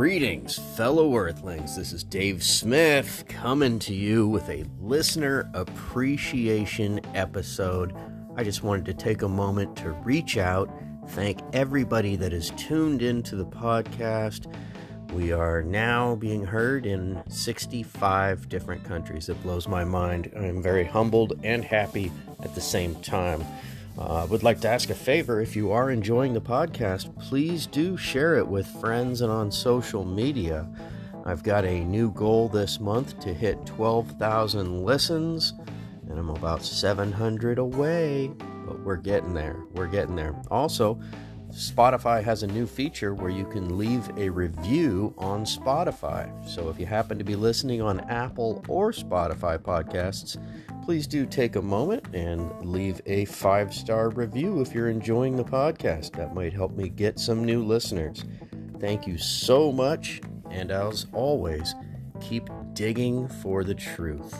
Greetings, fellow Earthlings. This is Dave Smith coming to you with a listener appreciation episode. I just wanted to take a moment to reach out, thank everybody that has tuned into the podcast. We are now being heard in 65 different countries. It blows my mind. I'm very humbled and happy at the same time. I uh, would like to ask a favor if you are enjoying the podcast, please do share it with friends and on social media. I've got a new goal this month to hit 12,000 listens, and I'm about 700 away, but we're getting there. We're getting there. Also, Spotify has a new feature where you can leave a review on Spotify. So if you happen to be listening on Apple or Spotify podcasts, please do take a moment and leave a five star review if you're enjoying the podcast. That might help me get some new listeners. Thank you so much, and as always, keep digging for the truth.